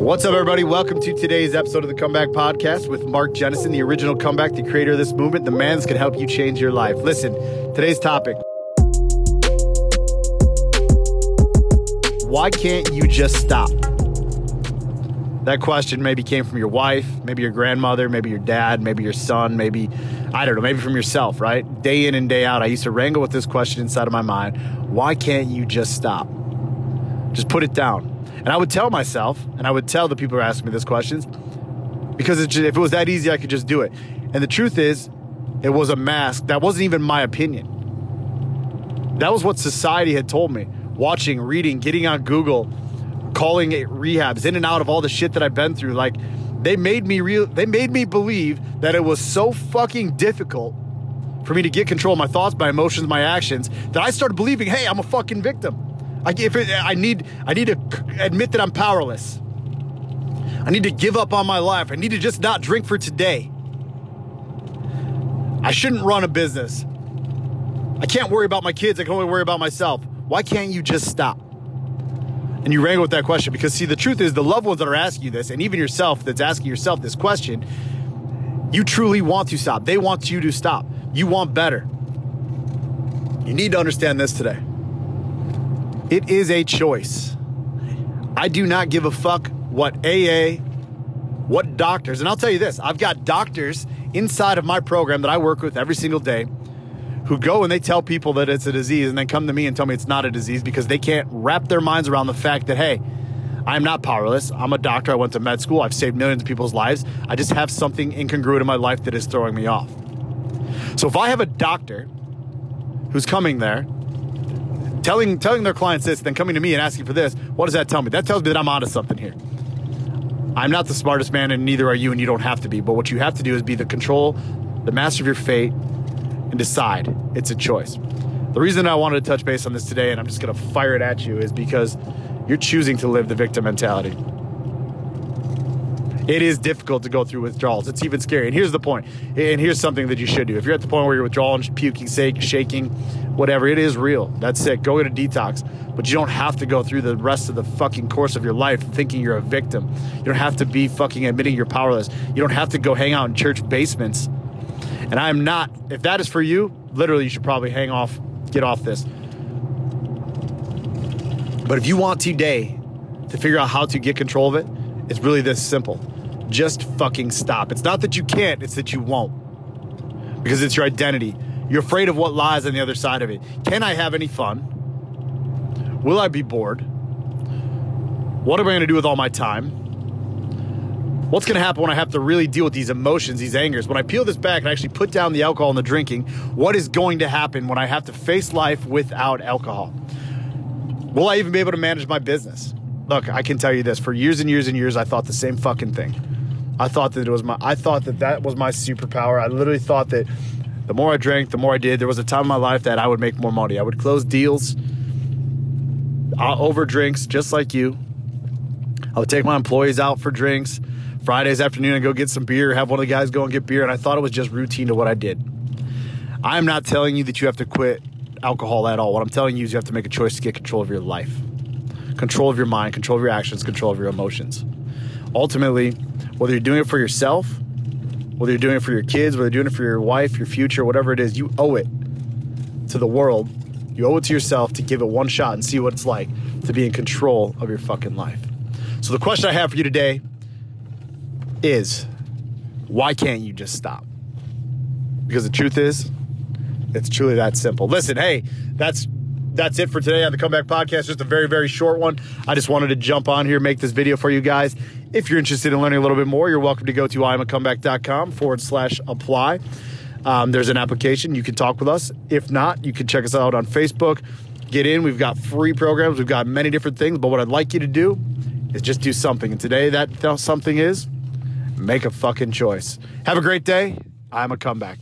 What's up, everybody? Welcome to today's episode of the Comeback Podcast with Mark Jennison, the original comeback, the creator of this movement, the man that's going help you change your life. Listen, today's topic Why can't you just stop? That question maybe came from your wife, maybe your grandmother, maybe your dad, maybe your son, maybe, I don't know, maybe from yourself, right? Day in and day out, I used to wrangle with this question inside of my mind Why can't you just stop? Just put it down. And I would tell myself, and I would tell the people who are asking me these questions, because just, if it was that easy, I could just do it. And the truth is, it was a mask. That wasn't even my opinion. That was what society had told me. Watching, reading, getting on Google, calling it rehabs, in and out of all the shit that I've been through. Like, they made me real. They made me believe that it was so fucking difficult for me to get control of my thoughts, my emotions, my actions that I started believing, hey, I'm a fucking victim. I, if it, I need I need to admit that I'm powerless. I need to give up on my life. I need to just not drink for today. I shouldn't run a business. I can't worry about my kids. I can only worry about myself. Why can't you just stop? And you wrangle with that question because, see, the truth is, the loved ones that are asking you this, and even yourself that's asking yourself this question, you truly want to stop. They want you to stop. You want better. You need to understand this today. It is a choice. I do not give a fuck what AA, what doctors, and I'll tell you this I've got doctors inside of my program that I work with every single day who go and they tell people that it's a disease and then come to me and tell me it's not a disease because they can't wrap their minds around the fact that, hey, I'm not powerless. I'm a doctor. I went to med school. I've saved millions of people's lives. I just have something incongruent in my life that is throwing me off. So if I have a doctor who's coming there telling telling their clients this, then coming to me and asking for this, what does that tell me? That tells me that I'm onto something here. I'm not the smartest man, and neither are you, and you don't have to be. But what you have to do is be the control, the master of your fate, and decide. It's a choice. The reason I wanted to touch base on this today, and I'm just going to fire it at you, is because you're choosing to live the victim mentality. It is difficult to go through withdrawals. It's even scary. And here's the point. And here's something that you should do. If you're at the point where you're withdrawing, puking, shaking, whatever, it is real. That's it. Go get a detox. But you don't have to go through the rest of the fucking course of your life thinking you're a victim. You don't have to be fucking admitting you're powerless. You don't have to go hang out in church basements. And I am not, if that is for you, literally, you should probably hang off, get off this. But if you want today to figure out how to get control of it, it's really this simple just fucking stop. It's not that you can't, it's that you won't. Because it's your identity. You're afraid of what lies on the other side of it. Can I have any fun? Will I be bored? What am I going to do with all my time? What's going to happen when I have to really deal with these emotions, these angers? When I peel this back and actually put down the alcohol and the drinking, what is going to happen when I have to face life without alcohol? Will I even be able to manage my business? Look, I can tell you this for years and years and years, I thought the same fucking thing. I thought that it was my I thought that that was my superpower. I literally thought that the more I drank, the more I did. There was a time in my life that I would make more money. I would close deals over drinks, just like you. I would take my employees out for drinks. Fridays afternoon, I'd go get some beer, have one of the guys go and get beer, and I thought it was just routine to what I did. I'm not telling you that you have to quit alcohol at all. What I'm telling you is you have to make a choice to get control of your life, control of your mind, control of your actions, control of your emotions. Ultimately, whether you're doing it for yourself, whether you're doing it for your kids, whether you're doing it for your wife, your future, whatever it is, you owe it to the world. You owe it to yourself to give it one shot and see what it's like to be in control of your fucking life. So, the question I have for you today is why can't you just stop? Because the truth is, it's truly that simple. Listen, hey, that's that's it for today on the Comeback Podcast. Just a very, very short one. I just wanted to jump on here, make this video for you guys. If you're interested in learning a little bit more, you're welcome to go to iamacomeback.com forward slash apply. Um, there's an application. You can talk with us. If not, you can check us out on Facebook. Get in. We've got free programs. We've got many different things. But what I'd like you to do is just do something. And today, that something is make a fucking choice. Have a great day. I'm a comeback.